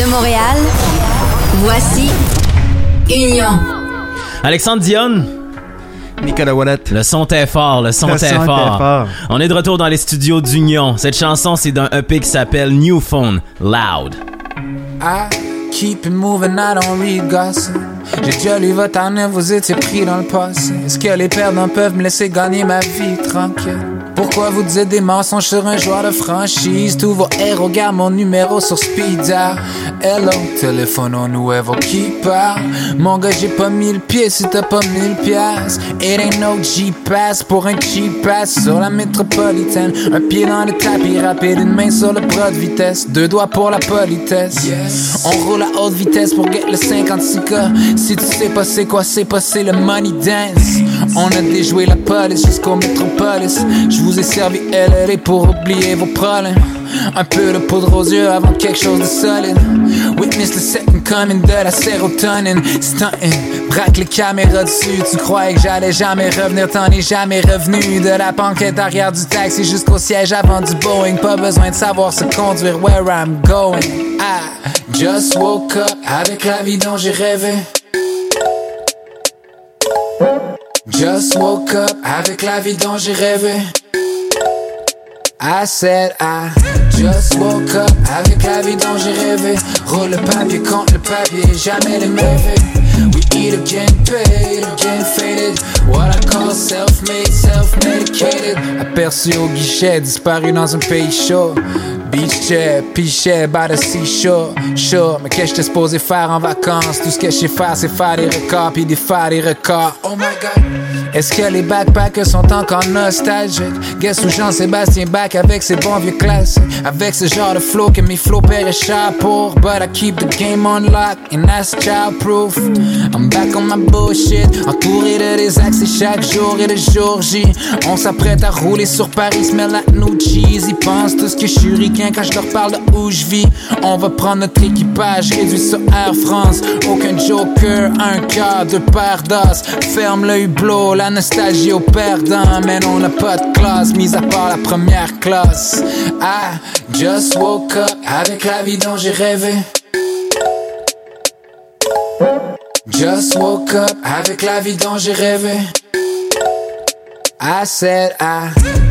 de Montréal, voici Union. Alexandre Dionne. Nicolas Wallet. Le son est fort, le son Le est son est fort. On est de retour dans les studios d'Union. Cette chanson, c'est d'un EP qui s'appelle New Phone, Loud. I keep it moving, I don't read gossip. J'ai déjà lu votre année, vous étiez pris dans le passé. Est-ce que les perdants peuvent me laisser gagner ma vie tranquille? Pourquoi vous dites des mensonges sur un joueur de franchise? Tous vos héros gardent mon numéro sur speed dial. Hello, téléphone au nouveau qui parle. Mon gars, j'ai pas mis le pied si t'as pas mis le pièce. It ain't no G-Pass pour un cheap pass sur la métropolitaine. Un pied dans le tapis rapide, une main sur le bras de vitesse. Deux doigts pour la politesse. On roule à haute vitesse pour get le 56K. Si tu sais pas c'est quoi, c'est pas c'est le money dance. On a déjoué la police jusqu'au métropolis. Je vous ai servi LLA pour oublier vos problèmes. Un peu de poudre aux yeux avant quelque chose de solide. Witness the second coming de la sérotonine. Stunting, braque les caméras dessus. Tu croyais que j'allais jamais revenir, t'en es jamais revenu. De la banquette arrière du taxi jusqu'au siège avant du Boeing. Pas besoin de savoir se conduire where I'm going. I just woke up avec la vie dont j'ai rêvé. Just woke up avec la vie dont j'ai rêvé. I said I just woke up avec la vie dont j'ai rêvé. Roule le papier contre le papier, jamais les mauvais. We eat again, paid again, faded. What I call self-made, self-medicated. Aperçu au guichet, disparu dans un pays chaud. Beach chair, pichet, by the seashore. Sure, mais qu'est-ce que j'étais supposé faire en vacances? Tout ce que je sais faire, c'est faire des records, puis des faire des records. Oh my god. Est-ce que les backpackers sont encore nostalgiques? Guess où Jean-Sébastien back avec ses bons vieux classiques? Avec ce genre de flow que mes paieraient cher pour. But I keep the game on lock and that's childproof. I'm back on my bullshit, entouré de des axes chaque jour et de jour J. On s'apprête à rouler sur Paris, smell like new cheese. Ils pensent tout ce que je suis quand je leur parle de où je vis. On va prendre notre équipage, réduit sur Air France. Aucun joker, un quart, deux paires d'os. Ferme le hublot, la nostalgie au perdant. Mais on n'a pas de classe, mis à part la première classe. I just woke up avec la vie dont j'ai rêvé. Just woke up avec la vie dont j'ai rêvé. I said I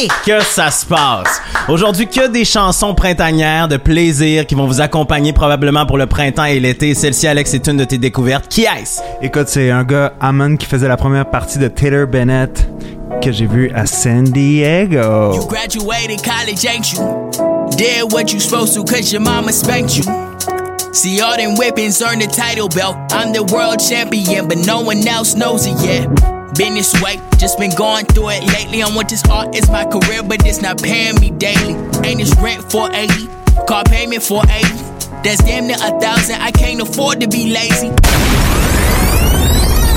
Et que ça se passe. Aujourd'hui, que des chansons printanières de plaisir qui vont vous accompagner probablement pour le printemps et l'été. Celle-ci, Alex, c'est une de tes découvertes. Qui est-ce? Écoute, c'est un gars, Amon, qui faisait la première partie de Taylor Bennett que j'ai vu à San Diego. You graduated college, ain't you? Did what you supposed to, cause your mama spanked you. See all them whippings earn the title belt. I'm the world champion, but no one else knows it yet. Been this way, just been going through it lately. I want this art is my career, but it's not paying me daily. Ain't this rent 480? Car payment 480. That's damn near a thousand. I can't afford to be lazy.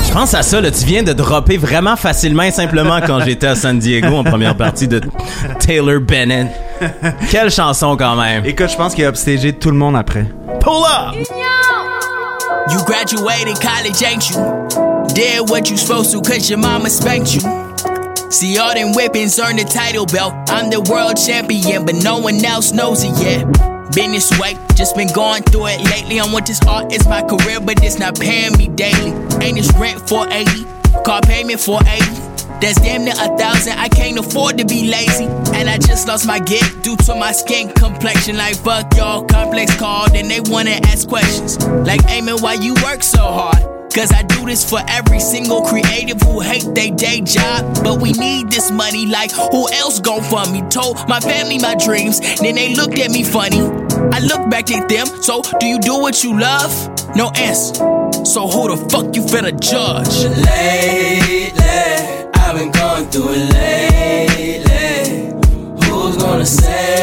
Je pense à ça, là, tu viens de dropper vraiment facilement et simplement quand j'étais à San Diego en première partie de Taylor Bennett. Quelle chanson quand même. Écoute, je pense qu'il a upstagé tout le monde après. Pull up! You graduated college, ain't you? Did what you supposed to, cause your mama spanked you. See all them whippings earn the title belt. I'm the world champion, but no one else knows it yet. Been this way, just been going through it lately. I want this art, it's my career, but it's not paying me daily. Ain't this rent 480? Car payment 480. That's damn near a thousand. I can't afford to be lazy. And I just lost my gig due to my skin complexion. Like, fuck y'all, complex called, and they wanna ask questions. Like, Amen, why you work so hard? Cause I do this for every single creative who hate their day job. But we need this money, like who else gon' fund me? Told my family my dreams, then they looked at me funny. I look back at them, so do you do what you love? No answer. So who the fuck you finna judge? Lately, I've been going through it lately. Who's gonna save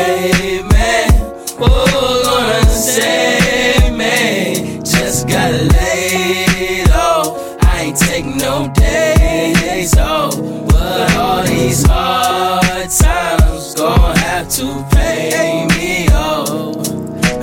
to pay me.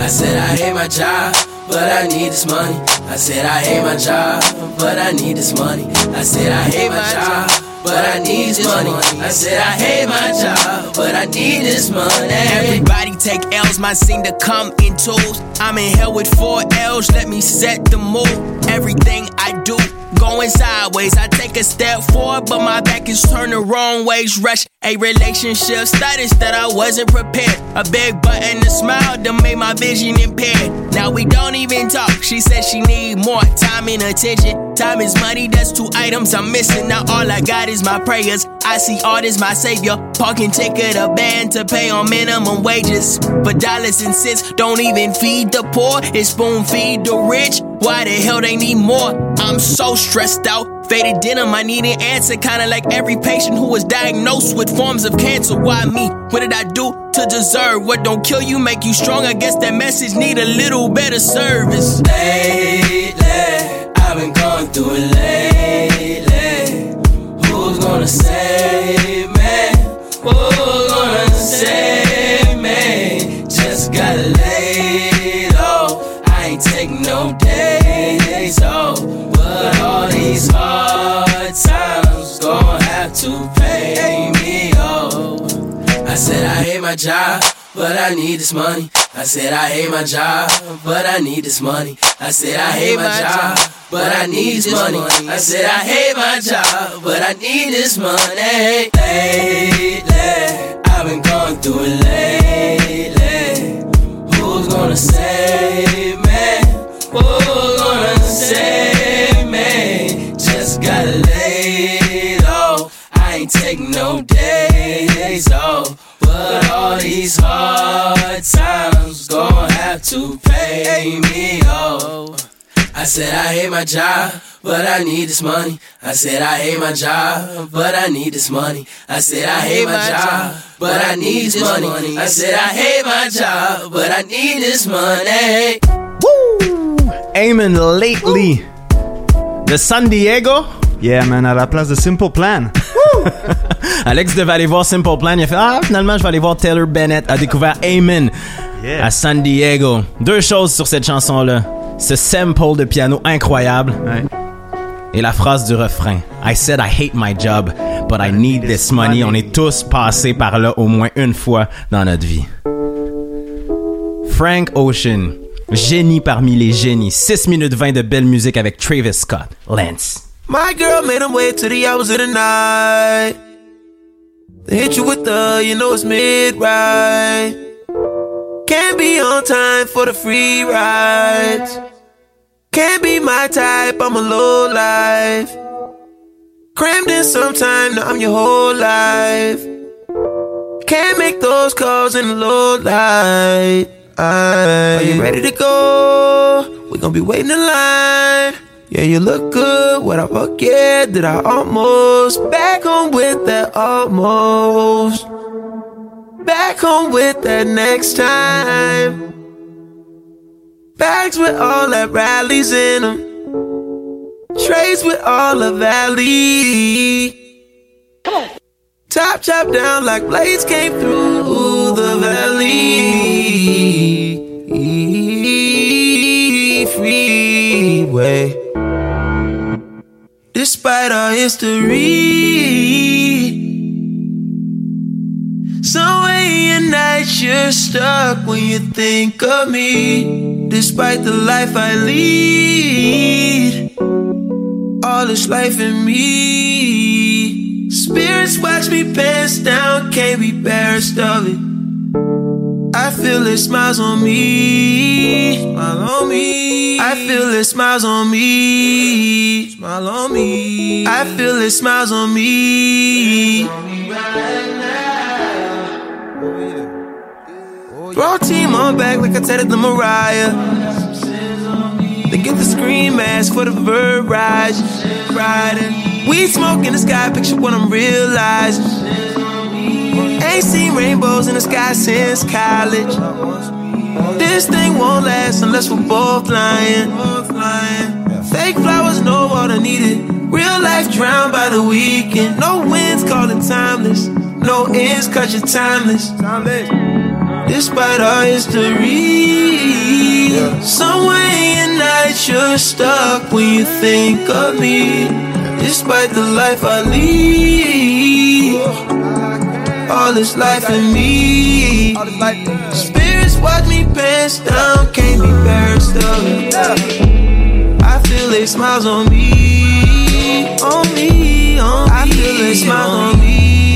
I said I hate my job, but I need this money. I said I hate my job, but I need this money. I said I hate my job. But I need this money. I said I hate my job, but I need this money. Everybody take L's, mine seem to come in tools. I'm in hell with four L's, let me set the mood. Everything I do going sideways. I take a step forward, but my back is turned the wrong ways. Rush a relationship status that I wasn't prepared. A big button, a smile that made my vision impaired. Now we don't even talk. She said she need more time and attention. Time is money, that's two items I'm missing. Now all I got is my prayers. I see art as my savior. Parking ticket, a band to pay on minimum wages. For dollars and cents, don't even feed the poor. It's spoon feed the rich. Why the hell they need more? I'm so stressed out. Faded denim, I need an answer. Kinda like every patient who was diagnosed with forms of cancer. Why me? What did I do to deserve? What don't kill you make you strong? I guess that message need a little better service. Lately, I've been going through it lately. Who's gonna save me? Who's gonna save me? Just got laid off. I ain't taking no days off. But all these hard times gon' have to pay me off. I said I hate my job, but I need this money. I said I hate my job, but I need this money. I said I hate my job, but I need this money. I said I hate my job, but I need this money. Lately, I've been going through it lately. Gonna save me? Who's gonna save me? Just got laid off. I ain't taking no days off. But all these hard times gon' have to pay me off. I said I hate my job, but I need this money. I said I hate my job, but I need this money. I said I hate my job, but I need this money. I said I hate my job, but I need this money. Woo! Amen lately. De San Diego? Yeah, man, à la place de Simple Plan. Alex devait aller voir Simple Plan. Il a fait Ah, finalement, je vais aller voir Taylor Bennett. A découvert Amen Yeah. à San Diego. Deux choses sur cette chanson-là. Ce sample de piano incroyable Ouais. Et la phrase du refrain. I said I hate my job, but I need this money. On est tous passés par là au moins une fois dans notre vie. Frank Ocean. Génie parmi les génies. 6 minutes 20 de belle musique avec Travis Scott. Lance. My girl made him wait till the hours of the night. They hit you with the, you know it's mid right. Can't be on time for the free rides. Can't be my type, I'm a low life. Crammed in sometime, now I'm your whole life. Can't make those calls in the low light. Are you ready to go? We gon' be waiting in line. Yeah, you look good. What I forget that I almost back home with that almost. Back home with that next time. Bags with all that rallies in them. Trays with all the valley. Come on. Top chop down like blades came through the valley. Freeway. Despite our history, somewhere in your night you're stuck when you think of me. Despite the life I lead, all this life in me. Spirits watch me pants down, can't be embarrassed of it. I feel it smiles on me, smile on me. I feel it smiles on me, smile on me. I feel it smiles on me. Throw team on back like I it to Mariah. They get the scream mask for the verb. Riding. We smoke in the sky, picture what I'm realizing. Ain't seen rainbows in the sky since college. This thing won't last unless we're both lying. Fake flowers, no water needed. Real life drowned by the weekend. No winds calling timeless. No ends cause you're timeless. Despite our history, somewhere in night you're stuck when you think of me. Despite the life I lead, all this life in me. Spirits watch me pass down, can't be buried still. I feel they smiles on me, on me, on me. I feel they smiles on me.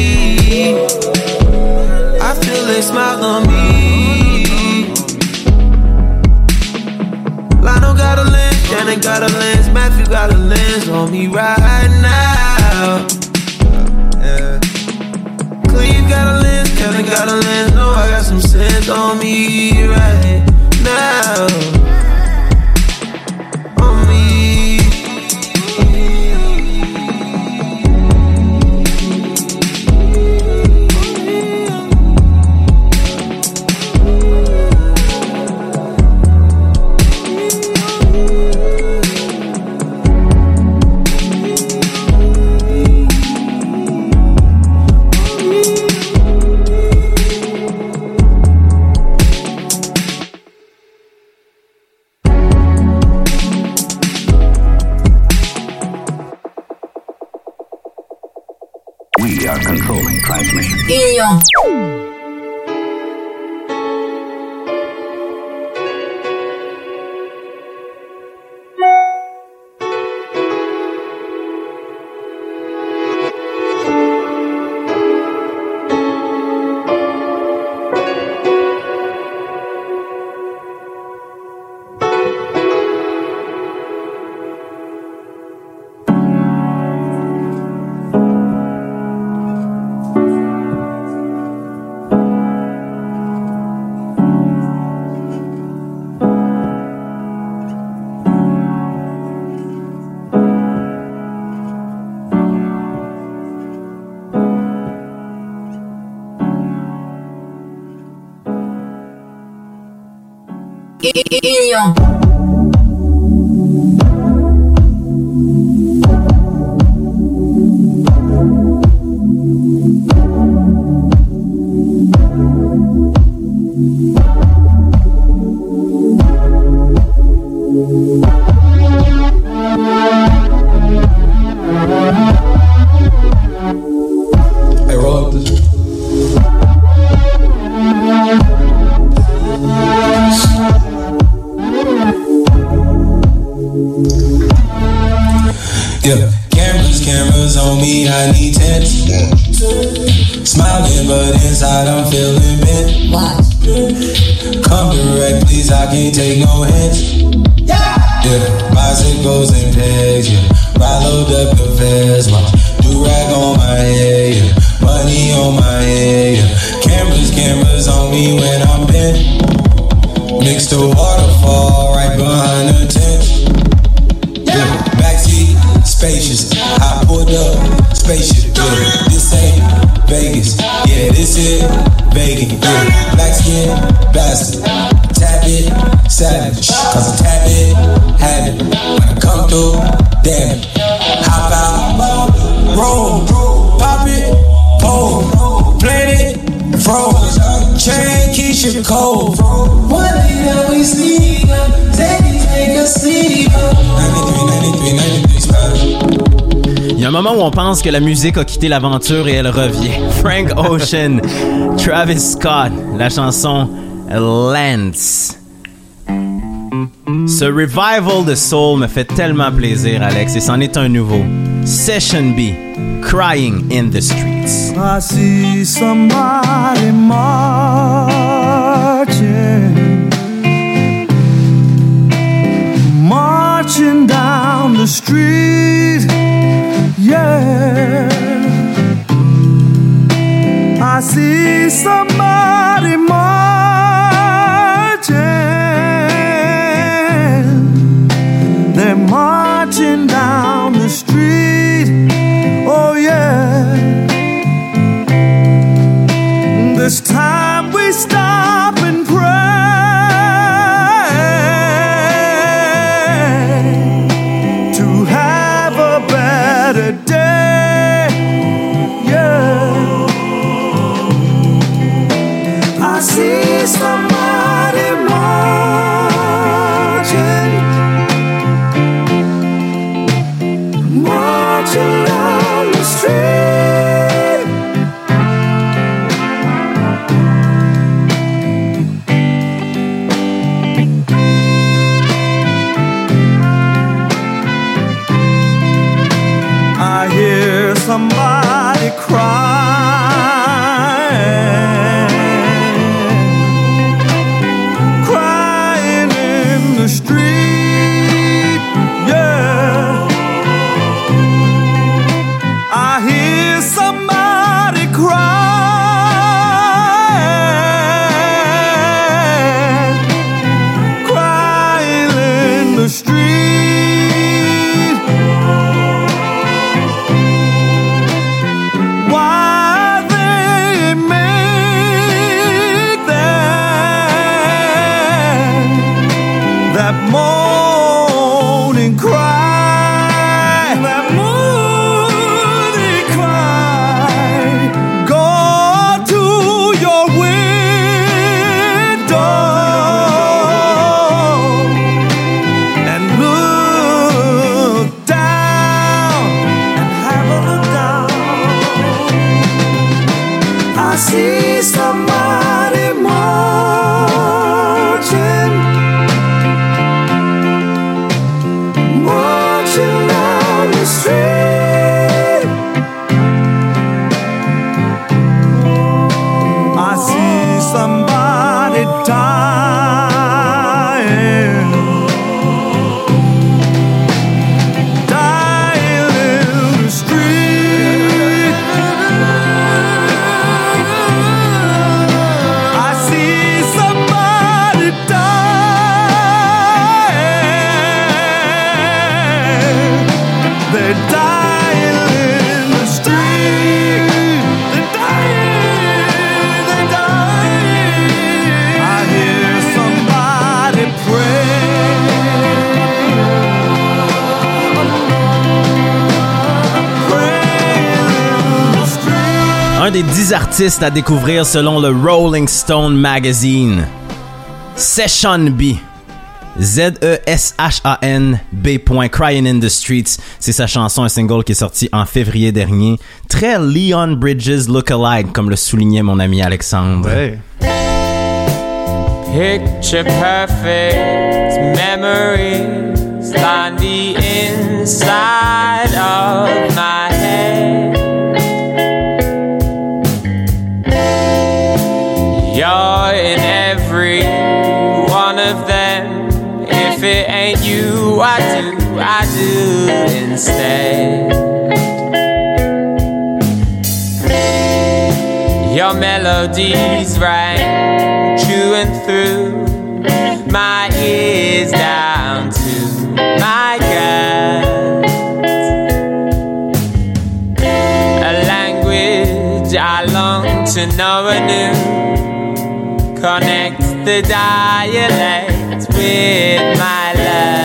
I feel they smile on me. Lionel got a lens, Janet got a lens, Matthew got a lens on me right now. Cleve got a lens, Kevin got a lens, know I got some sense on me right now. No gon' hit on pense que la musique a quitté l'aventure et elle revient. Frank Ocean, Travis Scott, la chanson Lance. Ce revival de soul me fait tellement plaisir, Alex, et c'en est un nouveau. Session B, Crying in the Streets. I see somebody marching, marching down the street. Yeah, I see somebody marching. Des 10 artistes à découvrir selon le Rolling Stone Magazine. Session B. Z-E-S-H-A-N-B. Crying in the Streets. C'est sa chanson, un single qui est sorti en février dernier. Très Leon Bridges look-alike, comme le soulignait mon ami Alexandre. Picture perfect memories line the inside of my instead. Your melodies rang true and through my ears down to my gut. A language I long to know anew. Connect the dialect with my love.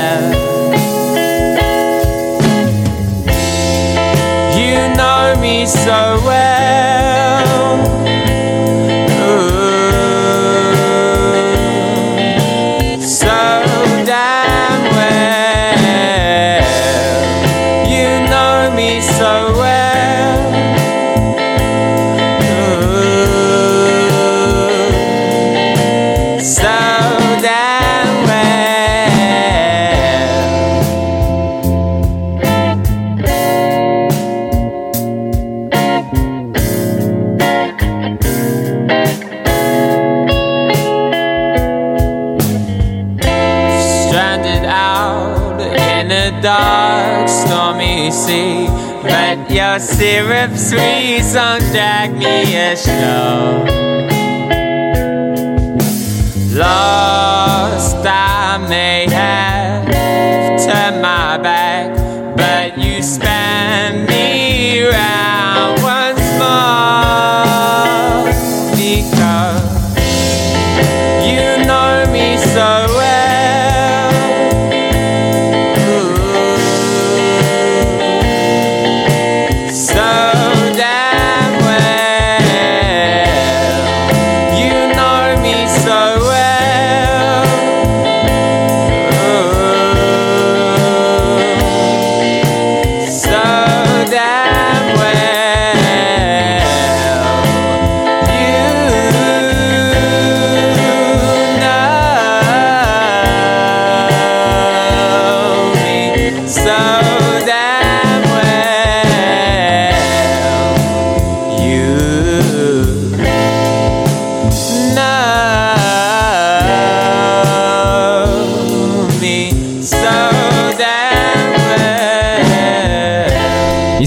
like me a.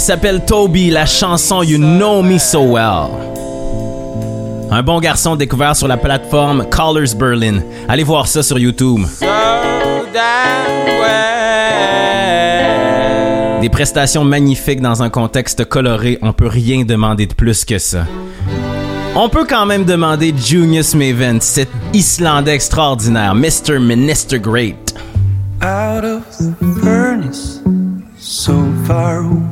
s'appelle Toby, la chanson You Know Me So Well. Un bon garçon découvert sur la plateforme Callers Berlin. Allez voir ça sur YouTube. Des prestations magnifiques dans un contexte coloré, on peut rien demander de plus que ça. On peut quand même demander Junius Maven, cet Islandais extraordinaire, Mr. Minister Great. out of the furnace, so far away.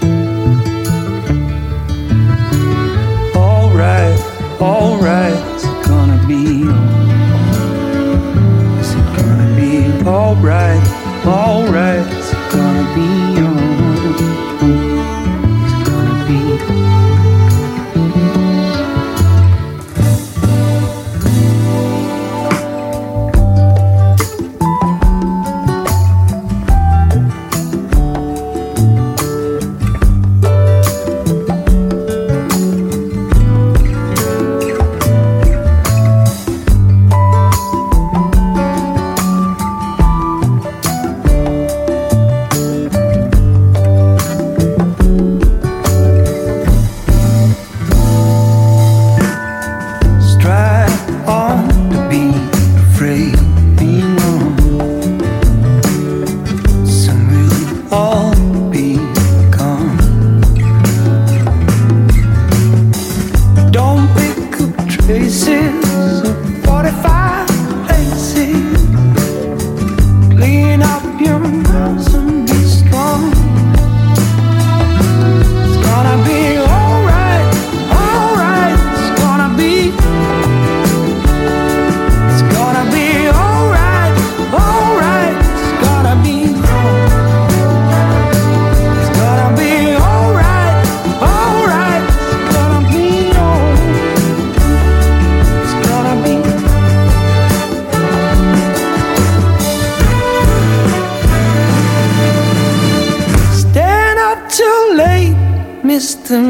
alright, alright, it's gonna be alright. It's gonna be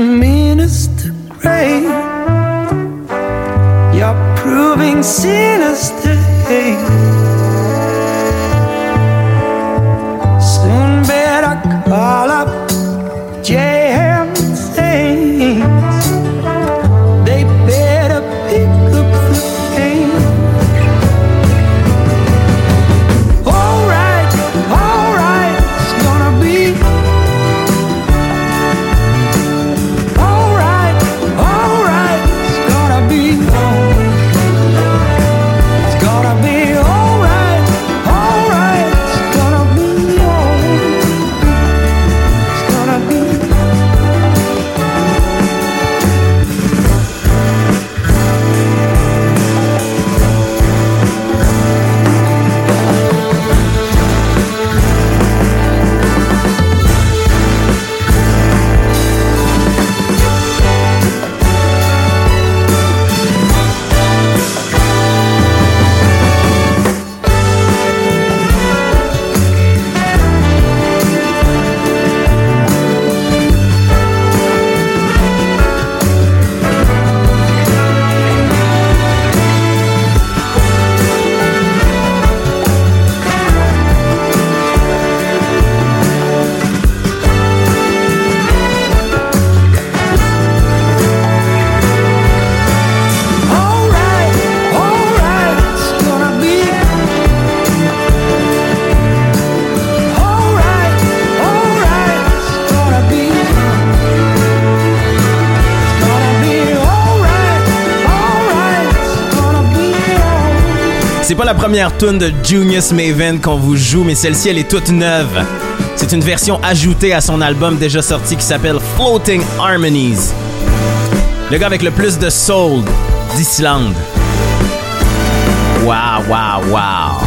meanest gray You're proving sinister. day. Soon better call up Jay. La première tune de Junius Maven qu'on vous joue, mais celle-ci, elle est toute neuve. C'est une version ajoutée à son album déjà sorti qui s'appelle Floating Harmonies. Le gars avec le plus de soul d'Islande. Wow, wow.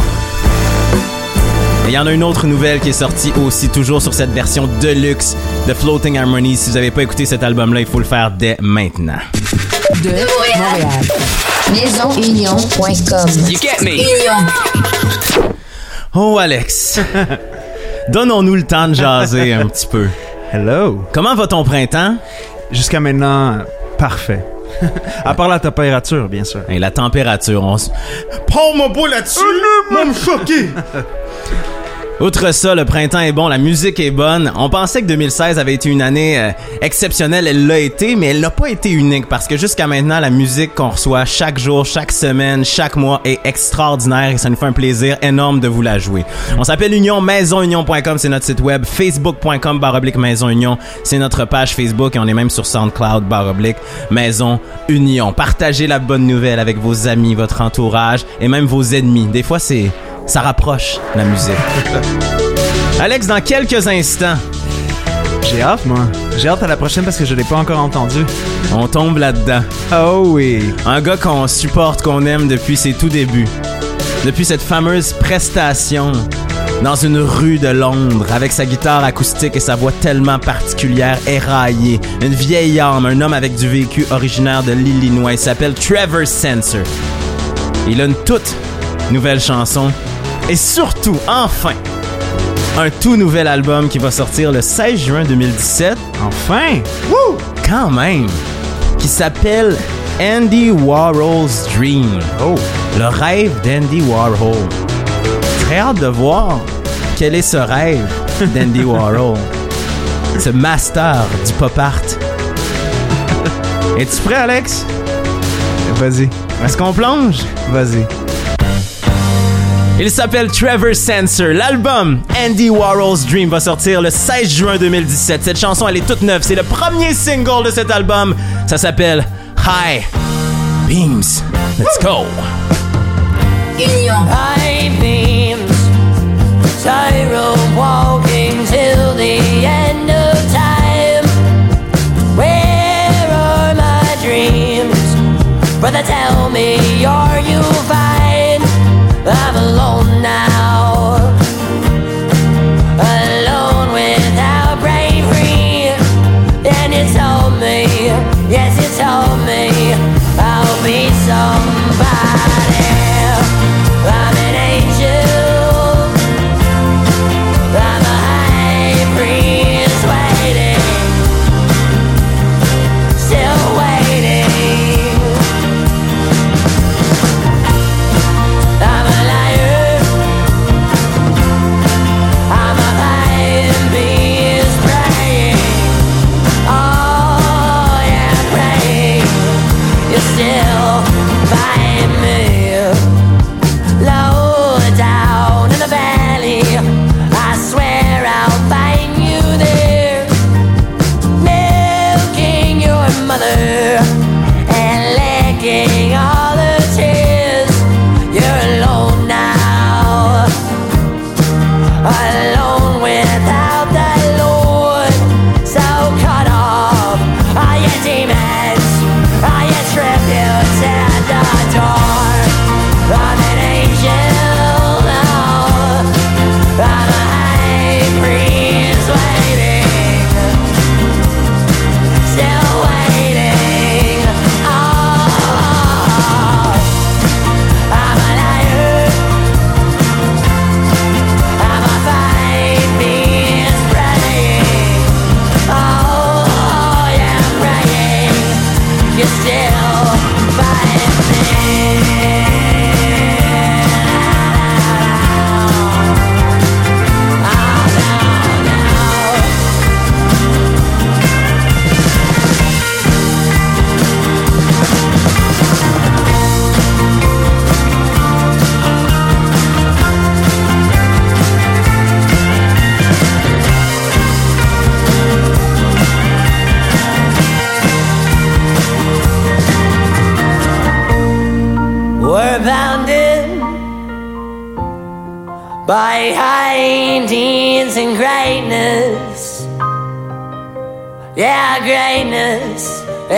Et il y en a une autre nouvelle qui est sortie aussi, toujours sur cette version deluxe de Floating Harmonies. Si vous n'avez pas écouté cet album-là, il faut le faire dès maintenant. de Montréal. MaisonUnion.com. You get me? Union. Oh, Alex. Donnons-nous le temps de jaser un petit peu. Hello. Comment va ton printemps? Jusqu'à maintenant, parfait. à part la température, bien sûr. Et la température, on se... Parle-moi pas là-dessus! Moi, me choquer! Outre ça, le printemps est bon, la musique est bonne. On pensait que 2016 avait été une année euh, exceptionnelle, elle l'a été, mais elle n'a pas été unique parce que jusqu'à maintenant, la musique qu'on reçoit chaque jour, chaque semaine, chaque mois est extraordinaire et ça nous fait un plaisir énorme de vous la jouer. On s'appelle Union, maisonunion.com, c'est notre site web, facebook.com baroblique Maison Union, c'est notre page Facebook et on est même sur SoundCloud baroblique Maison Union. Partagez la bonne nouvelle avec vos amis, votre entourage et même vos ennemis. Des fois, c'est ça rapproche la musique. Alex, dans quelques instants, J'ai hâte, moi. J'ai hâte à la prochaine parce que je l'ai pas encore entendu. on tombe là-dedans. Oh oui. Un gars qu'on supporte, qu'on aime depuis ses tout débuts. Depuis cette fameuse prestation dans une rue de Londres avec sa guitare acoustique et sa voix tellement particulière, éraillée. Une vieille âme, un homme avec du vécu originaire de l'Illinois. Il s'appelle Trevor Sensor. Il a une toute nouvelle chanson et surtout, enfin, un tout nouvel album qui va sortir le 16 juin 2017 Enfin. Wouh! Quand même! Qui s'appelle Andy Warhol's Dream. Oh. Le rêve d'Andy Warhol. Très hâte de voir quel est ce rêve d'Andy Warhol. Ce master du pop art. Es-tu prêt, Alex? Vas-y. Est-ce qu'on plonge? Vas-y. Il s'appelle Trevor Sensor. L'album Andy Warhol's Dream va sortir le 16 juin 2017. Cette chanson, elle est toute neuve. C'est le premier single de cet album. Ça s'appelle High Beams. Let's go. High beams. Where are my dreams? Brother, tell me, are you fine? alone.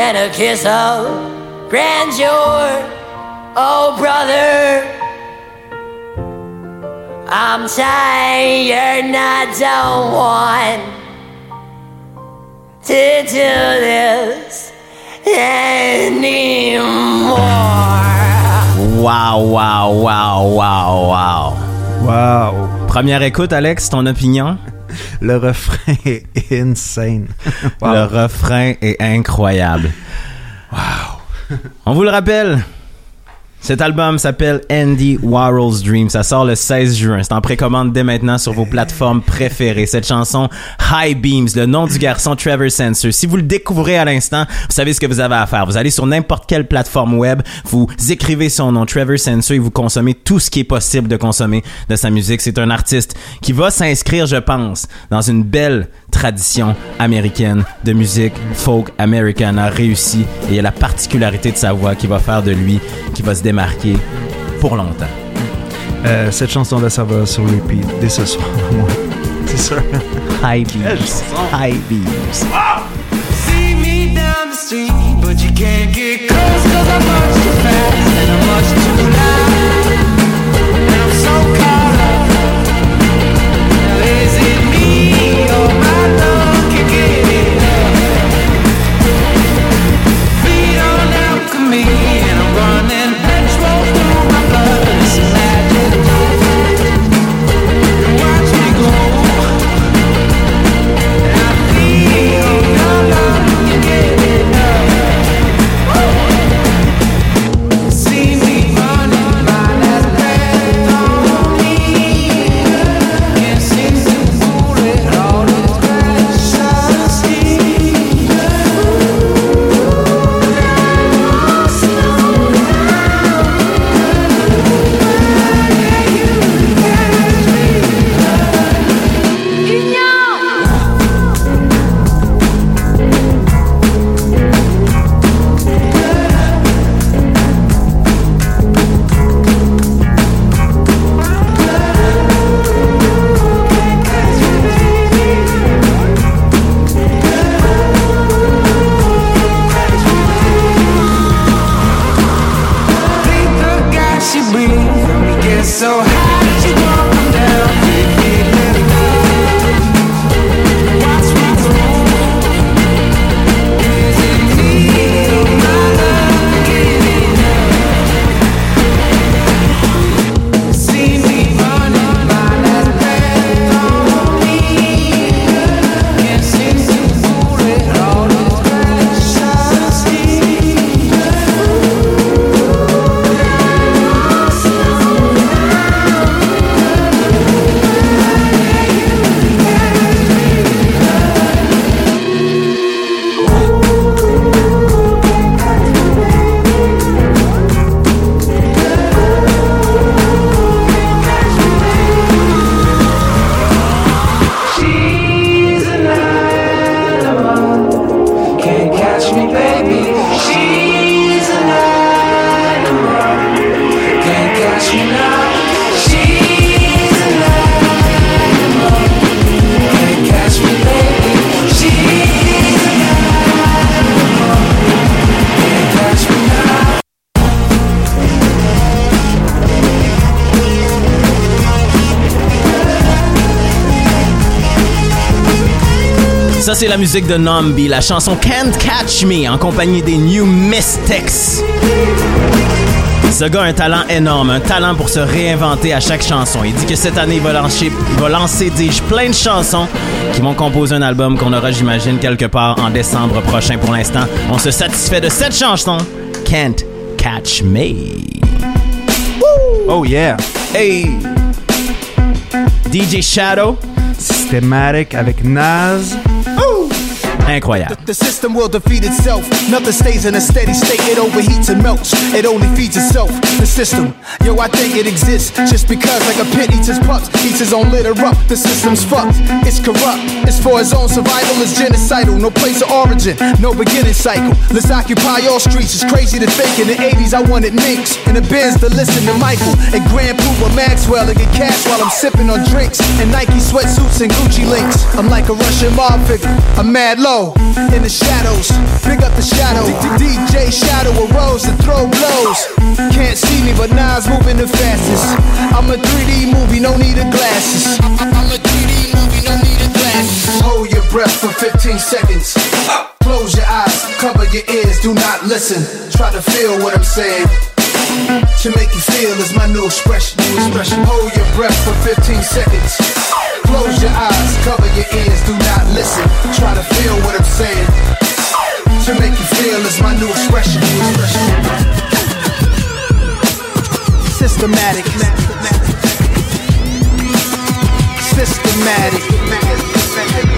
And a kiss of grandeur. Oh, brother, I'm tired and I don't want to do this anymore. Wow, wow, wow, wow, wow. Wow. Première écoute, Alex, ton opinion? Le refrain est insane. Wow. Le refrain est incroyable. Wow. On vous le rappelle, cet album s'appelle Andy Warhol's Dream. Ça sort le 16 juin. C'est en précommande dès maintenant sur vos plateformes préférées. Cette chanson, High Beams, le nom du garçon Trevor Sensor. Si vous le découvrez à l'instant, vous savez ce que vous avez à faire. Vous allez sur n'importe quelle plateforme web, vous écrivez son nom, Trevor Sensor, et vous consommez tout ce qui est possible de consommer de sa musique. C'est un artiste qui va s'inscrire, je pense, dans une belle tradition américaine de musique folk américaine a réussi et il y a la particularité de sa voix qui va faire de lui, qui va se démarquer pour longtemps. Euh, cette chanson-là, ça va sur repeat dès ce soir. C'est sûr. High Beams. High Beams. See me down the street, but you can't get close cause I'm much too fast and I'm much too loud. And I'm so caught up. Now is it me or my c'est la musique de Nambi, la chanson Can't Catch Me en compagnie des New Mystics. Ce gars a un talent énorme, un talent pour se réinventer à chaque chanson. Il dit que cette année, il va lancer, il va lancer dis-je, plein de chansons qui vont composer un album qu'on aura, j'imagine, quelque part en décembre prochain. Pour l'instant, on se satisfait de cette chanson, Can't Catch Me. Oh yeah. Hey! DJ Shadow. Systematic avec Nas. Incroyable. The system will defeat itself. Nothing stays in a steady state. It overheats and melts. It only feeds itself. The system, yo, I think it exists just because, like a pit eats his pups, eats his own litter up. The system's fucked. It's corrupt. It's for his own survival. It's genocidal. No place of origin. No beginning cycle. Let's occupy all streets. It's crazy to think. In the 80s, I wanted minks. In the bins to listen to Michael and Grand Poopa Maxwell and get cash while I'm sipping on drinks and Nike sweatsuits and Gucci links. I'm like a Russian mob figure. I'm mad low in the shadows. Big up the shadow. DJ Shadow arose to throw blows. Can't see me, but Nas moving the fastest. I'm a 3D movie, no need of glasses. I'm a 3D movie, no need of glasses. Hold your breath for 15 seconds. Close your eyes, cover your ears, do not listen. Try to feel what I'm saying. To make you feel is my new expression. New expression. Hold your breath for 15 seconds. Close your eyes, cover your ears, do not listen. Try to feel what I'm saying. To make you feel is my new expression. Expression. Systematic. Systematic.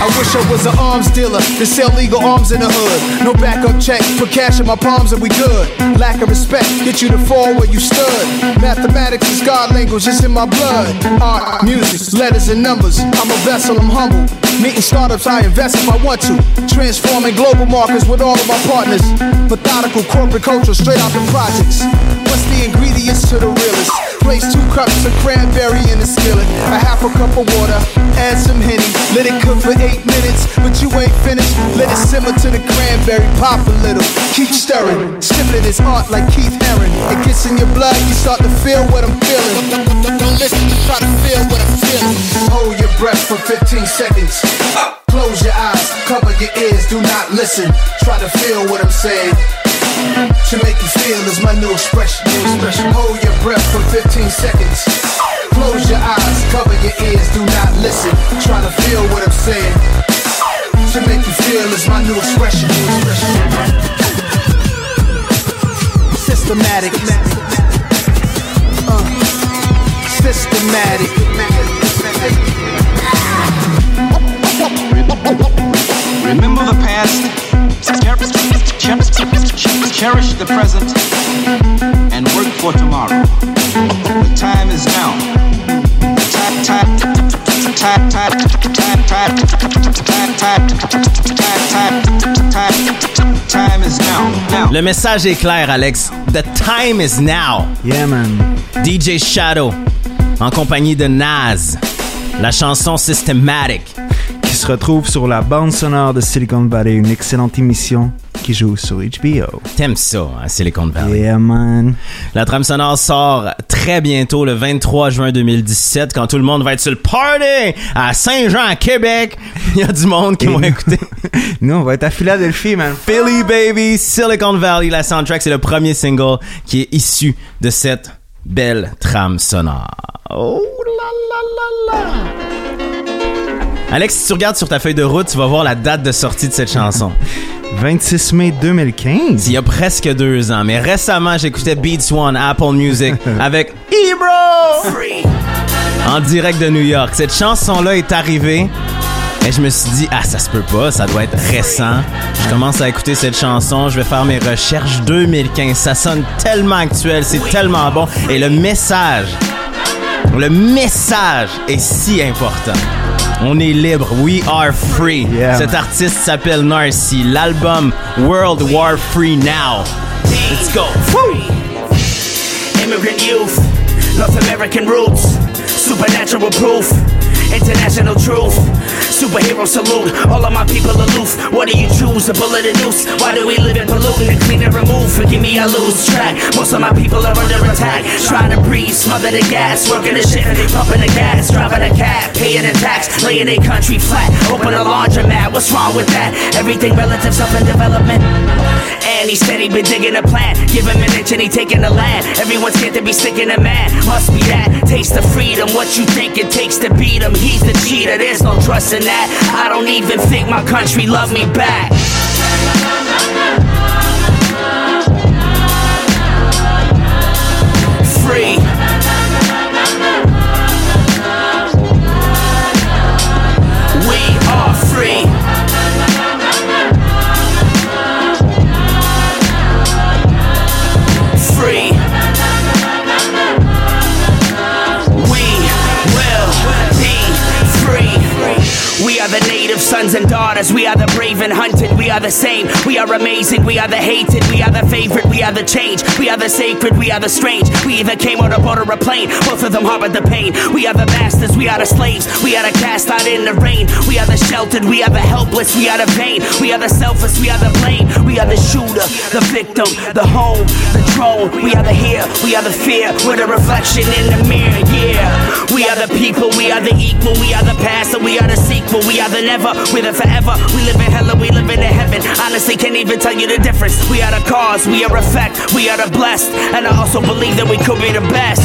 I wish I was an arms dealer to sell legal arms in the hood. No backup check, put cash in my palms and we good. Lack of respect, get you to fall where you stood. Mathematics is God language, it's in my blood. Art, music, letters and numbers. I'm a vessel, I'm humble. Meeting startups, I invest if I want to. Transforming global markets with all of my partners. Methodical corporate culture straight out the projects. What's the ingredients to the realest? Place two cups of cranberry in the skillet. A half a cup of water, add some henny. Let it cook for eight minutes, but you ain't finished. Let it simmer to the cranberry, pop a little. Keep stirring. Snippet is art like Keith Haring. It gets in your blood, you start to feel what I'm feeling. Listen, try to feel what I'm feeling. Hold your breath for 15 seconds. Close your eyes, cover your ears, do not listen. Try to feel what I'm saying. To make you feel is my new expression. Hold your breath for 15 seconds. Close your eyes, cover your ears, do not listen. Try to feel what I'm saying. To make you feel is my new expression. New expression. Systematic. Uh, systematic. Remember the past, cher- cher- cherish the present, and work for tomorrow. The time is now. Time, time, time, time, time, time, time, time, time, is. Now. Le message est clair, Alex. The time is now. Yeah, man. DJ Shadow, en compagnie de Naz. La chanson Systematic. Qui se retrouve sur la bande sonore de Silicon Valley, une excellente émission qui joue sur HBO. T'aimes ça, à Silicon Valley? Yeah, man. La trame sonore sort très bientôt, le 23 juin 2017, quand tout le monde va être sur le party à Saint-Jean, à Québec. Il y a du monde qui vont écouter. Nous, on va être à Philadelphie, man. Philly Baby, Silicon Valley, la soundtrack, c'est le premier single qui est issu de cette belle trame sonore. Oh là là là là! Alex, si tu regardes sur ta feuille de route, tu vas voir la date de sortie de cette chanson. 26 mai 2015. Il y a presque deux ans, mais récemment, j'écoutais Beats One, Apple Music, avec Ebro! En direct de New York. Cette chanson-là est arrivée et je me suis dit, ah, ça se peut pas, ça doit être récent. Je commence à écouter cette chanson, je vais faire mes recherches 2015. Ça sonne tellement actuel, c'est tellement bon. Et le message, le message est si important. On est libre. We are free. Yeah. Cet artiste s'appelle Narcy. L'album World War Free Now. Let's go. Immigrant youth, North American roots, supernatural proof, international truth. Superhero salute, all of my people aloof. What do you choose? A bullet and noose? Why do we live in pollution and clean and remove? Forgive me, I lose track. Most of my people are under attack. Trying to breathe, smother the gas, working the shit, pumping the gas, driving a cab, paying the tax, laying their country flat. Open a laundromat, what's wrong with that? Everything relative, up in development. And he said he been digging a plan. Give him an inch and he taking the land. Everyone's scared to be sticking a man. Must be that. Taste of freedom. What you think it takes to beat him? He's the cheater. There's no trust in that. I don't even think my country love me back. Free. Are sons and daughters. We are the brave and hunted. We are the same. We are amazing. We are the hated. We are the favorite. We are the change. We are the sacred. We are the strange. We either came on a boat or a plane. Both of them harbored the pain. We are the masters. We are the slaves. We are the cast out in the rain. We are the sheltered. We are the helpless. We are the vain. We are the selfless. We are the blame. We are the shooter, the victim, the home, the drone. We are the here. We are the fear. We're the reflection in the mirror. Yeah. We are the people. We are the equal. We are the past and we are the sequel. We are the never. We're there forever. We live in hell and we live in heaven. Honestly, can't even tell you the difference. We are the cause, we are effect, we are the blessed. And I also believe that we could be the best.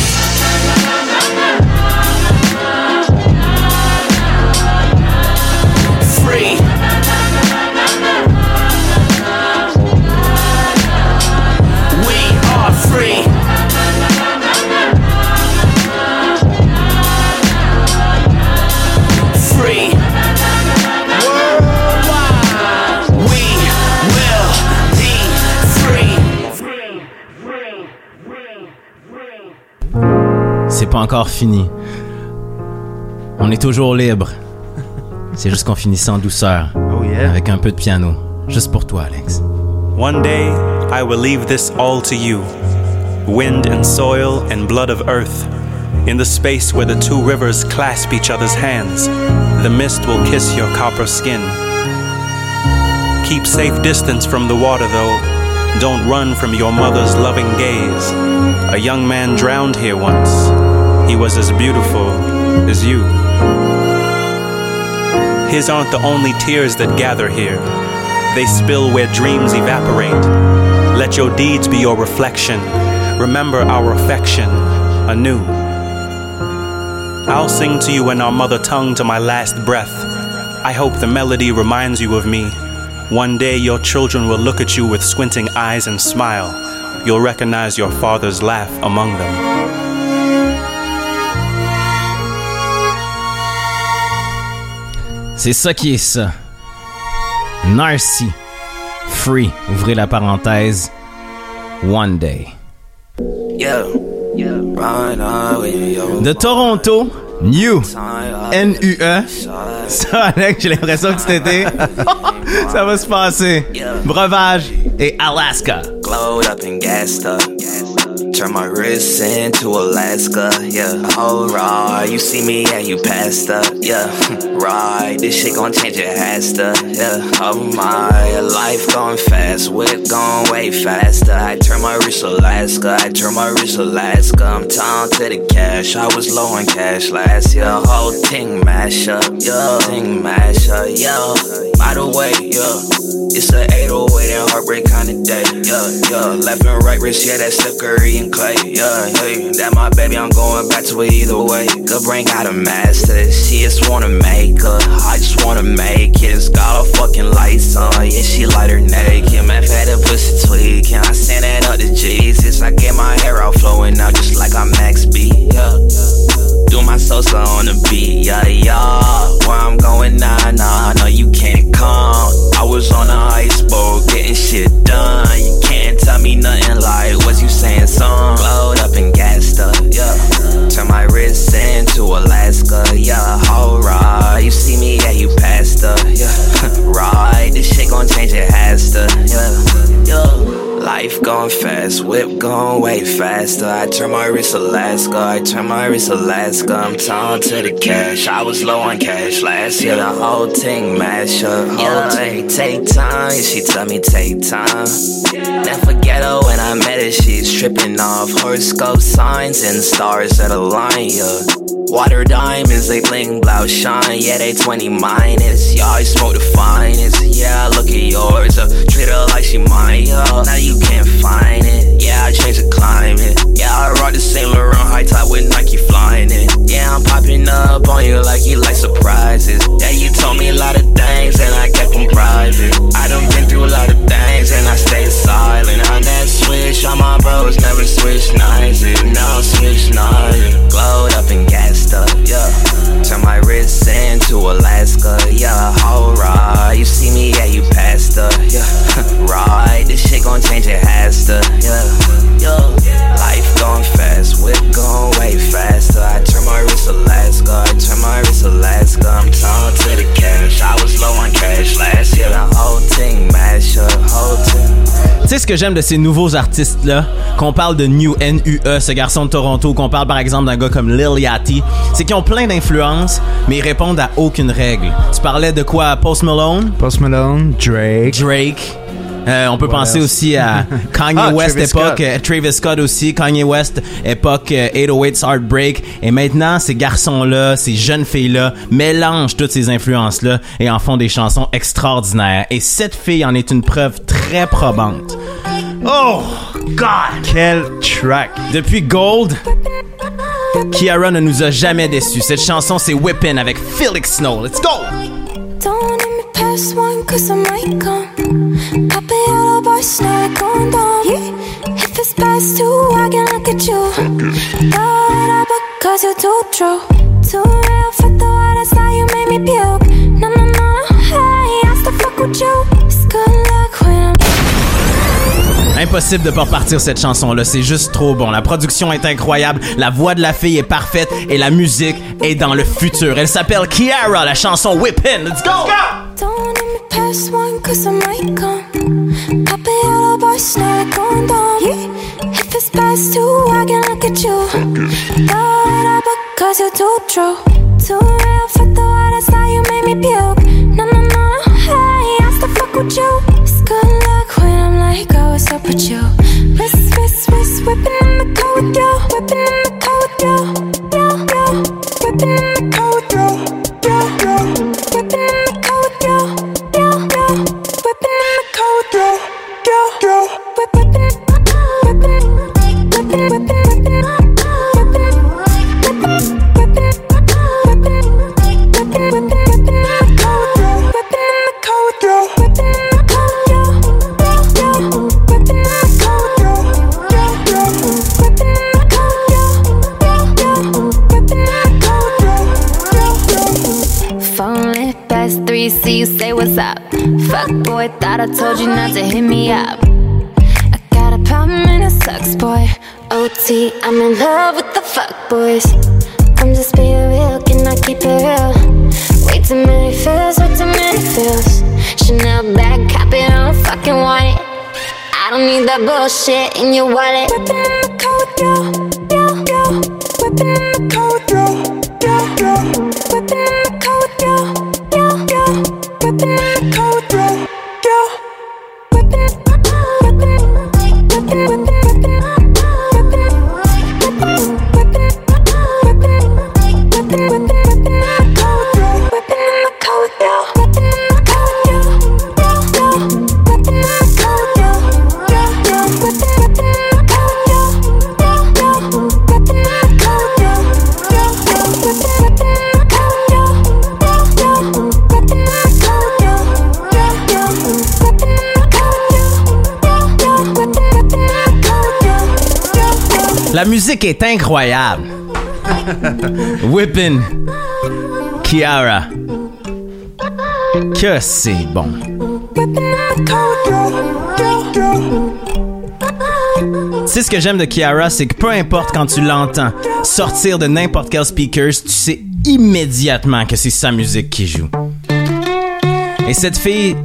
Pas encore fini. On est toujours libre. C'est juste qu'on finit en douceur. Oh, Avec un peu de piano. Juste pour toi, Alex. One day I will leave this all to you wind and soil and blood of earth. In the space where the two rivers clasp each other's hands, the mist will kiss your copper skin. Keep safe distance from the water, though. Don't run from your mother's loving gaze. A young man drowned here once. He was as beautiful as you. His aren't the only tears that gather here. They spill where dreams evaporate. Let your deeds be your reflection. Remember our affection anew. I'll sing to you in our mother tongue to my last breath. I hope the melody reminds you of me. One day your children will look at you with squinting eyes and smile. You'll recognize your father's laugh among them. C'est ça qui est ça. Narcy. Free. Ouvrez la parenthèse. One day. De Toronto, New. N-U-E. Ça, Alex, j'ai l'impression que cet été, ça va se passer. Breuvage et Alaska. Turn my wrists into Alaska, yeah. Oh, Alright, you see me, yeah, you passed up, yeah. Right, this shit gon' change, it has to, yeah. Oh my, life going fast, whip going way faster. I turn my wrist Alaska, I turn my wrist Alaska. I'm down to the cash, I was low on cash last year. Whole thing mash up, yeah. Thing mash up, yeah. By the way, yeah. It's a 808 and heartbreak kind of day. Yeah, yeah. Left and right wrist, yeah, that's Curry and Clay. Yeah, hey, that my baby, I'm going back to it either way. Good brain got a master. She just wanna make her. I just wanna make it. It's got her fucking lights on. Yeah, she light her naked. Man, fat her pussy tweaking. I send that up to Jesus. I get my hair out flowing out just like I'm Max B. Yeah. Do my salsa on the beat, yeah, yeah. Where I'm going, nah, nah, no, you can't come. I was on a iceberg, getting shit done. You can't tell me nothing like what you saying, son. Glowed up and gassed up, yeah. Turn my wrist into Alaska, yeah. Alright, you see me, yeah, you passed up, yeah. right, this shit gon' change, it has to, yeah, yeah. Life going fast, whip going way faster. I turn my wrist Alaska, I turn my wrist Alaska. I'm down to the cash. I was low on cash last year. The whole thing mash up, whole thing take time. Yeah, she tell me take time. Never forget her when I met her. She's tripping off horoscope signs and stars that align. Yeah. Water diamonds, they bling, blouse shine. Yeah, they 20 minus. Yeah, I smoke the finest. Yeah, look at yours. Uh, treat her like she mine. Yo, now you can't find it. Yeah, I changed the climate. Yeah, I rock the Saint Laurent high top with Nike flying it. Yeah, I'm popping up on you like you like surprises. Yeah, you told me a lot of things and I kept them private. I done been through a lot of things and I stayed silent. On that switch, all my bros never switch Ce que j'aime de ces nouveaux artistes-là, qu'on parle de New NUE, ce garçon de Toronto, qu'on parle par exemple d'un gars comme Lil Yachty, c'est qu'ils ont plein d'influences, mais ils répondent à aucune règle. Tu parlais de quoi? Post Malone? Post Malone, Drake. Drake. Euh, on peut What penser else? aussi à Kanye Ah, West Travis époque, Scott. euh, Travis Scott aussi, Kanye West époque euh, 808's Heartbreak. Et maintenant, ces garçons-là, ces jeunes filles-là mélangent toutes ces influences-là et en font des chansons extraordinaires. Et cette fille en est une preuve très probante. Oh God! Quel track! Depuis Gold, Kiara ne nous a jamais déçus. Cette chanson, c'est Whippin' avec Felix Snow. Let's go! Don't let me pass one cause I might come. Pop it all now it going down. Yeah. If it's past two, I can look at you. Throw it up because you're too true. Too real for the water, that's how you made me puke. No, no, no, hey, I still fuck with you. Impossible de pas repartir cette chanson-là, c'est juste trop bon. La production est incroyable, la voix de la fille est parfaite et la musique est dans le futur. Elle s'appelle Kiara, la chanson Whippin'. Let's go! Don't let me pass one cause I might come. Pop it all it going down. Yeah. If it's past two, I can look at you. Throw it up because you're too true. Too real for the water, that's how you made me puke. No, no, no, no, hey, I still fuck with you. Like, oh, what's up with you? Wrist, wrist, wrist, whipping in the car with you. Whipping in the car told you not to hit me up. I got a problem and it sucks, boy. OT, I'm in love with the fuck boys. I'm just being real, can I keep it real? Way too many feels, way too many feels. Chanel bag, copy, I don't fucking want it. I don't need that bullshit in your wallet. Musique est incroyable. Whippin' Kiara. Que c'est bon. Tu sais ce que j'aime de Kiara, c'est que peu importe quand tu l'entends sortir de n'importe quel speakers, tu sais immédiatement que c'est sa musique qui joue. Et cette fille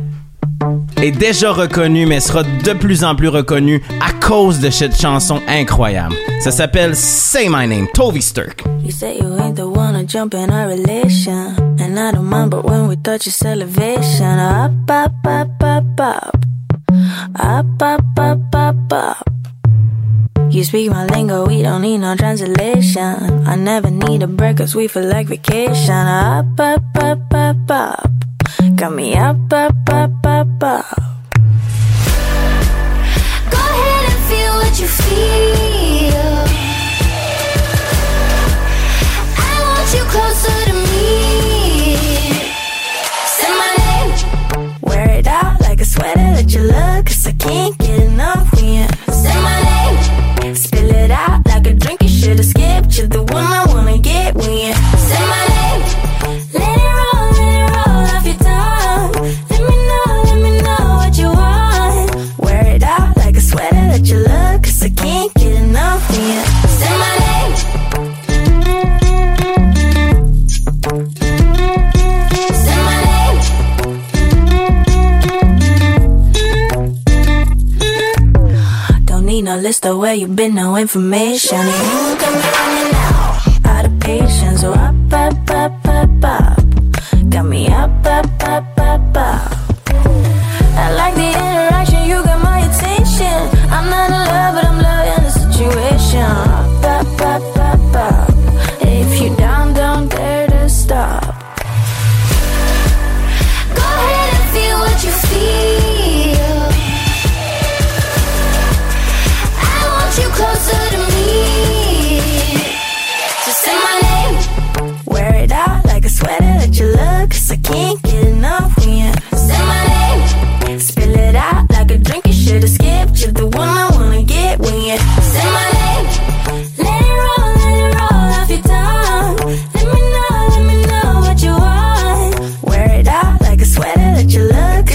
est déjà reconnue, mais sera de plus en plus reconnue à cause de cette chanson incroyable. Ça s'appelle Say My Name, Toby Sturk. You say you ain't the one to jump in our relation. And I don't mind, but when we touch it's elevation. Up, up, up, up, up. Up, up, up, up, up. You speak my lingo, we don't need no translation. I never need a break, cause we feel like vacation. Up, up, up, up, up. Got me up, up, up, up, up. Spill it out like a drink you should've skipped. You're the one I list of where you've been, no information. You got me out, out of patience. So up, up, up, up, up. Got me up,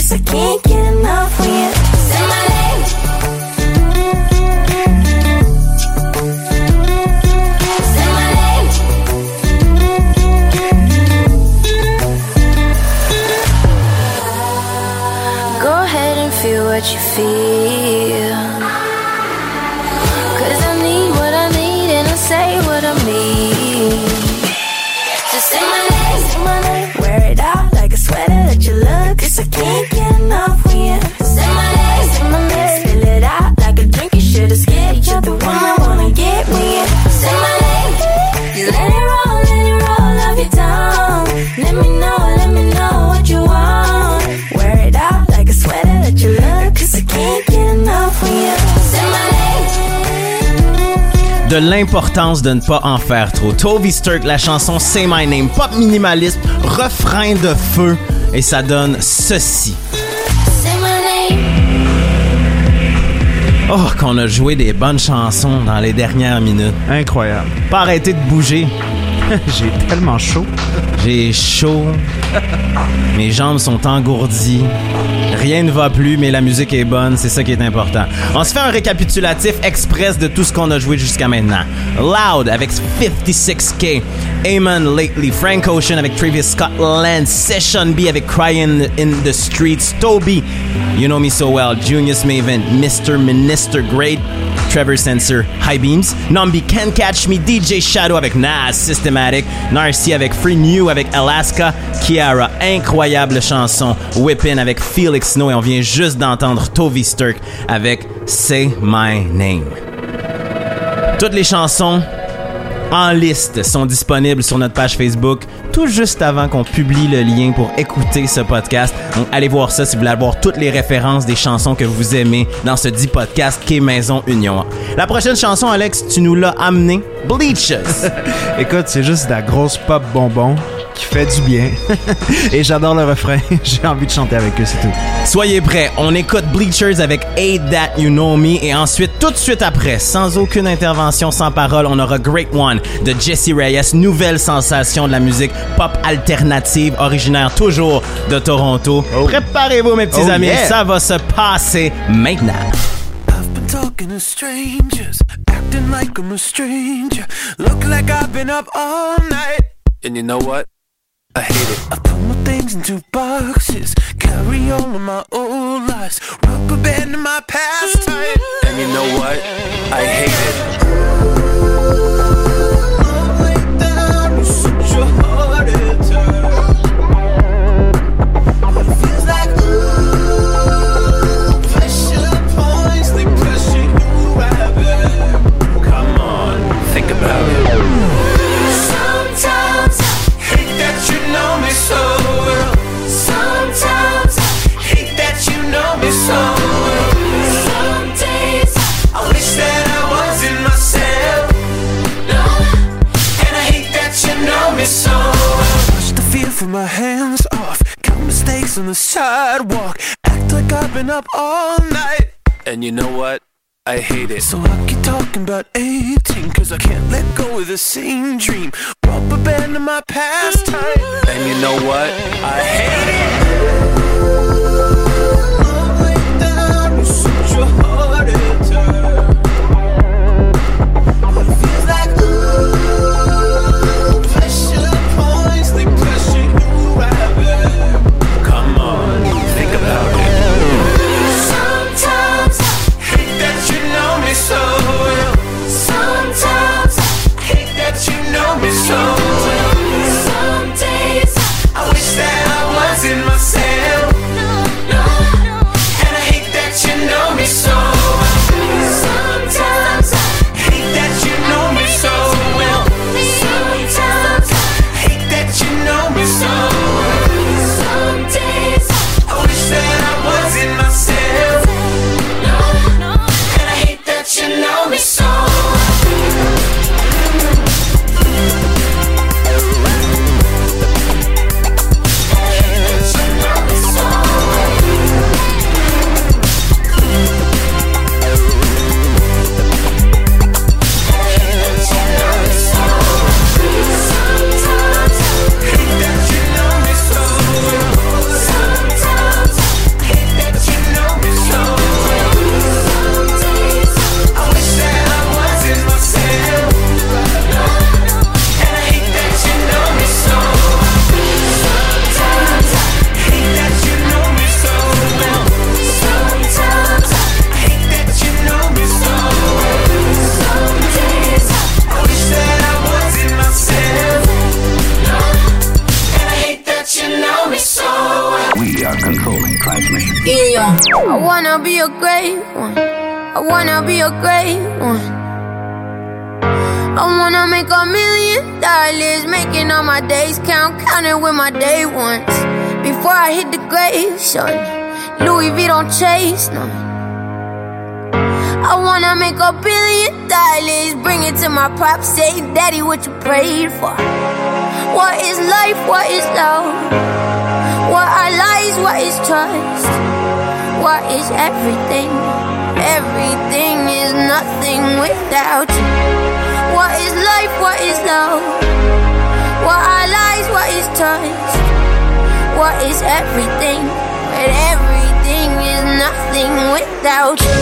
guess I can't get de l'importance de ne pas en faire trop. Toby Sturk, la chanson Say My Name, pop minimaliste, refrain de feu, et ça donne ceci. Say my name. Oh, qu'on a joué des bonnes chansons dans les dernières minutes. Incroyable. Pas arrêter de bouger. J'ai tellement chaud. J'ai chaud. Mes jambes sont engourdies. Rien ne va plus, mais la musique est bonne, c'est ça qui est important. On se fait un récapitulatif express de tout ce qu'on a joué jusqu'à maintenant. Loud avec 56K, Amon Lately, Frank Ocean avec Travis Scott Land, Session B avec Crying in the Streets, Toby, You Know Me So Well, Junius Maven, Mr. Minister Great, Trevor Sensor, High Beams, Nambi Can Catch Me, DJ Shadow avec Nas, Systematic, Narcy avec Free New avec Alaska, Kiara, incroyable chanson, Whippin avec Felix Snow et on vient juste d'entendre Toby Sturk avec Say My Name. Toutes les chansons en liste sont disponibles sur notre page Facebook tout juste avant qu'on publie le lien pour écouter ce podcast. Donc allez voir ça si vous voulez avoir toutes les références des chansons que vous aimez dans ce dit podcast qu'est Maison Union. La prochaine chanson, Alex, tu nous l'as amené, Bleaches. Écoute, c'est juste de la grosse pop bonbon qui fait du bien. Et j'adore le refrain. J'ai envie de chanter avec eux, c'est tout. Soyez prêts, on écoute Bleachers avec Aid That You Know Me et ensuite, tout de suite après, sans aucune intervention, sans parole, on aura Great One de Jesse Reyes, nouvelle sensation de la musique pop alternative, originaire toujours de Toronto. Préparez-vous mes petits Oh, amis, yeah. ça va se passer maintenant. been talking to strangers, acting like I'm a stranger. Look like I've been up all night. And you know what? I hate it. I put my things into boxes, carry on with my old lies, rubber band in my past. And you know what? I hate it. It feels like ooh, pressure points they pressure you right back. Come on, think about it. On the sidewalk. Act like I've been up all night. And you know what? I hate it. So I keep talking about 18 Cause I can't let go of the same dream Rubber band in my past time And you know what? I hate it is everything? Everything is nothing without you. What is life? What is love? What are lies? What is trust? What is everything? But everything is nothing without you.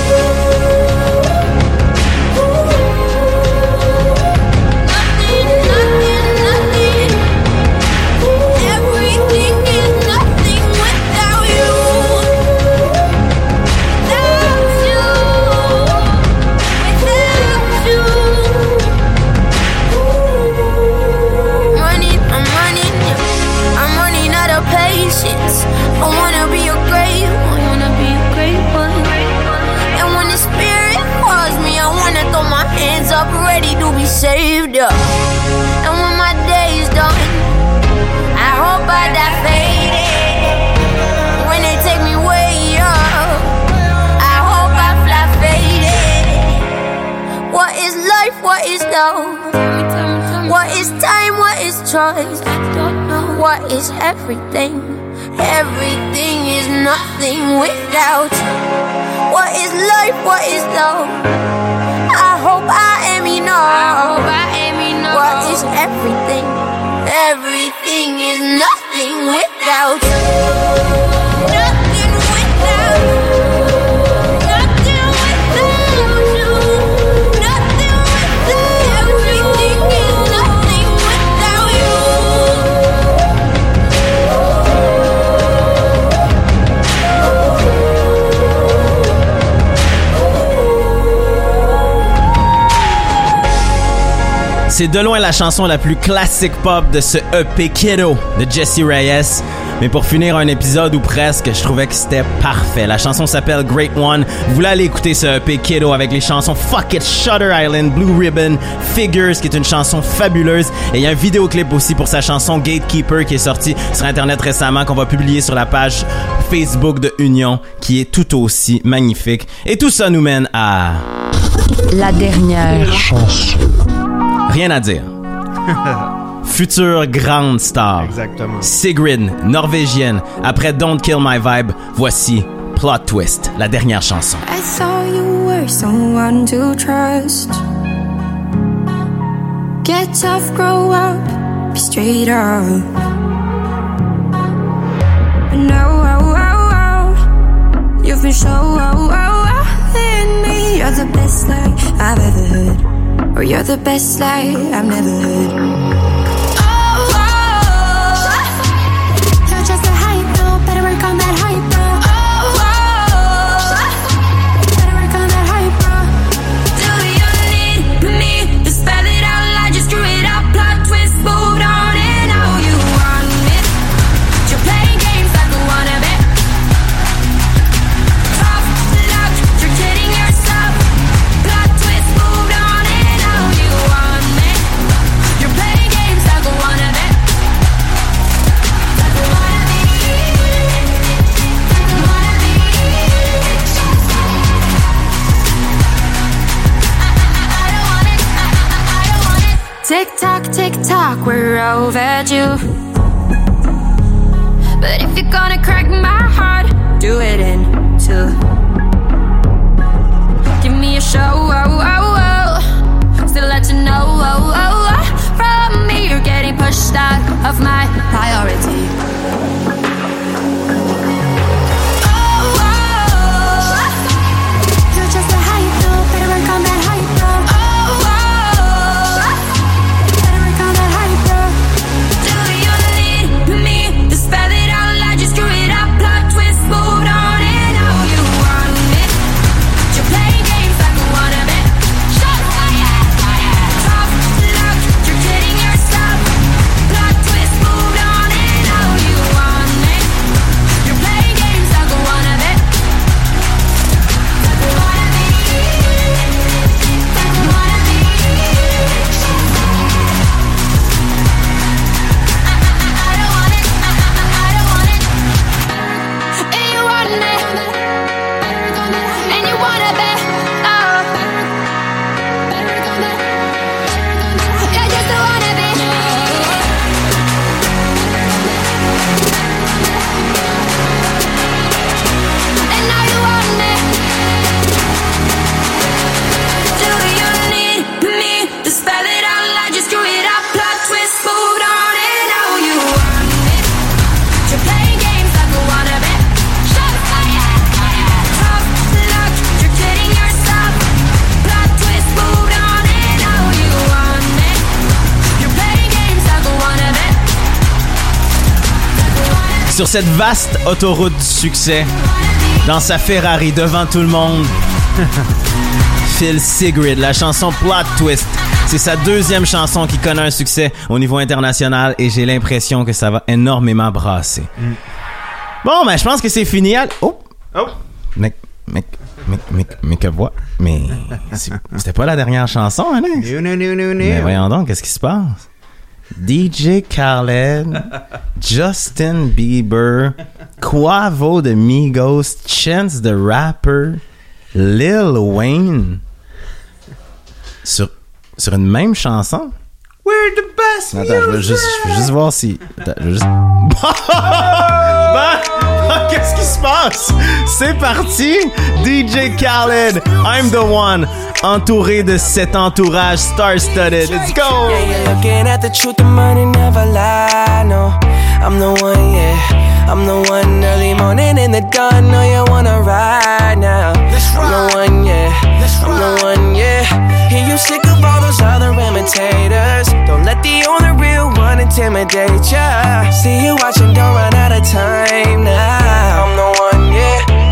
C'est de loin la chanson la plus classique pop de ce EP Kiddo de Jesse Reyes. Mais pour finir un épisode ou presque, je trouvais que c'était parfait. La chanson s'appelle Great One. Vous voulez aller écouter ce EP Kiddo avec les chansons Fuck It, Shutter Island, Blue Ribbon, Figures, qui est une chanson fabuleuse. Et il y a un vidéoclip aussi pour sa chanson Gatekeeper qui est sorti sur Internet récemment, qu'on va publier sur la page Facebook de Union, qui est tout aussi magnifique. Et tout ça nous mène à... La dernière chanson. Rien à dire. Future grande star. Exactement. Sigrid, norvégienne. Après Don't Kill My Vibe, voici Plot Twist, la dernière chanson. I thought you were someone to trust. Get tough, grow up, be straight up. But now, oh, oh, oh, you've been so oh, oh, oh, in me. You're the best lie I've ever heard. Or you're the best lie I've never heard. Tick tock, we're overdue. But if you're gonna crack my heart, do it in two. Give me a show, oh, oh, oh. Still let you know, oh, oh, oh. From me, you're getting pushed out of my priority. Sur cette vaste autoroute du succès, dans sa Ferrari devant tout le monde, Phil Sigrid, la chanson Plot Twist. C'est sa deuxième chanson qui connaît un succès au niveau international et j'ai l'impression que ça va énormément brasser. Bon, ben je pense que c'est fini. Al- Oh! Oh! Mais, mais, mais, mais, mais que voix. Mais c'était pas la dernière chanson, Alex? Non, non, non, non, Mais voyons donc, qu'est-ce qui se passe? DJ Khaled, Justin Bieber, Quavo de Migos, Chance the Rapper, Lil Wayne. Sur, sur une même chanson? We're the best Attends, je veux juste, je veux juste voir si. Attends, je veux juste. Qu'est-ce qui se passe? C'est parti! DJ Khaled, I'm the one, entouré de cet entourage star-studded. Let's go! Yeah, you're looking at the truth, the money never lie. No, I'm the one, yeah. I'm the one early morning in the dawn. No, you wanna ride now. I'm the one, yeah. I'm the one, yeah. Hear you sick all those other imitators. Don't let the only real one intimidate ya. See you watching, don't run out of time now. I'm the one, yeah.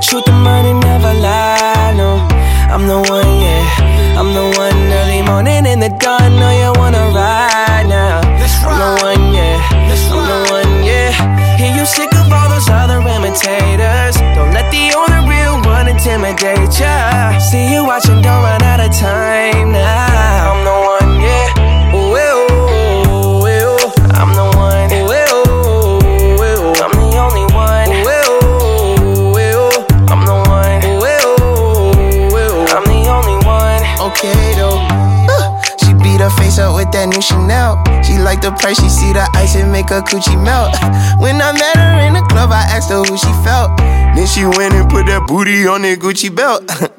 Truth, make her coochie melt. When I met her in the club, I asked her who she felt. Then she went and put that booty on that Gucci belt.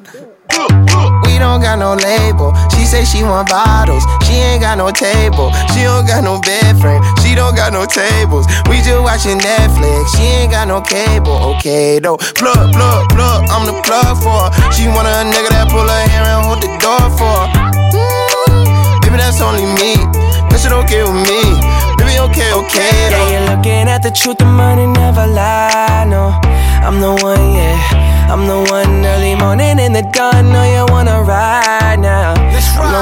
We don't got no label. She say she want bottles. She ain't got no table. She don't got no bed frame. She don't got no tables. We just watching Netflix. She ain't got no cable. Okay though. Plug, plug, plug. I'm the plug for her. She want a nigga that pull her hair and hold the door for her. Mm, baby, that's only me. That shit okay with me. Baby, okay, okay Yeah, though. you're looking at the truth, the money never lie. No, I'm the one, yeah. I'm the one early morning in the dawn. No, you wanna ride now. I'm the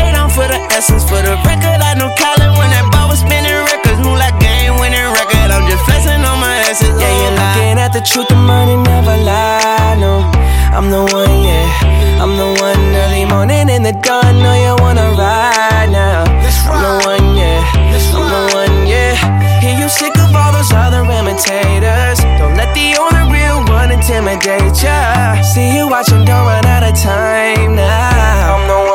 for the essence. For the record, I know Colin when that ball was spinning records. Move like game winning record. I'm just flexing on my asses. Yeah, you're oh, looking at the truth, the money never lie. No, I'm the one, yeah. I'm the one early morning in the dawn. No, you wanna ride now. I'm the one, yeah. I'm the one, yeah. Hear you sick of all those other imitators. Don't let the only real one intimidate ya. See you watching, don't run out of time now. I'm the one,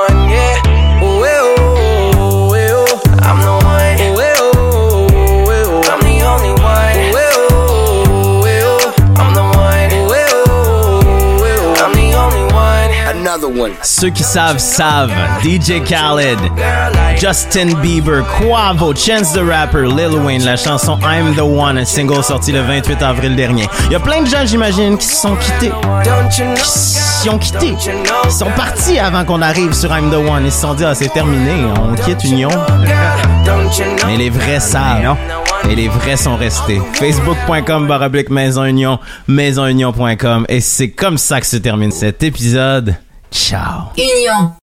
Ceux qui savent, savent. DJ Khaled, Justin Bieber, Quavo, Chance the Rapper, Lil Wayne, la chanson I'm the One, un single sorti le 28 avril dernier. Il y a plein de gens, j'imagine, qui se sont quittés. Qui ont quitté. Ils sont partis avant qu'on arrive sur I'm the One. Ils se sont dit, ah, c'est terminé, on quitte Union. Mais les vrais savent. Et les vrais sont restés. Facebook.com baroblique Maison Union, maisonunion.com. Et c'est comme ça que se termine cet épisode. Ciao. Union.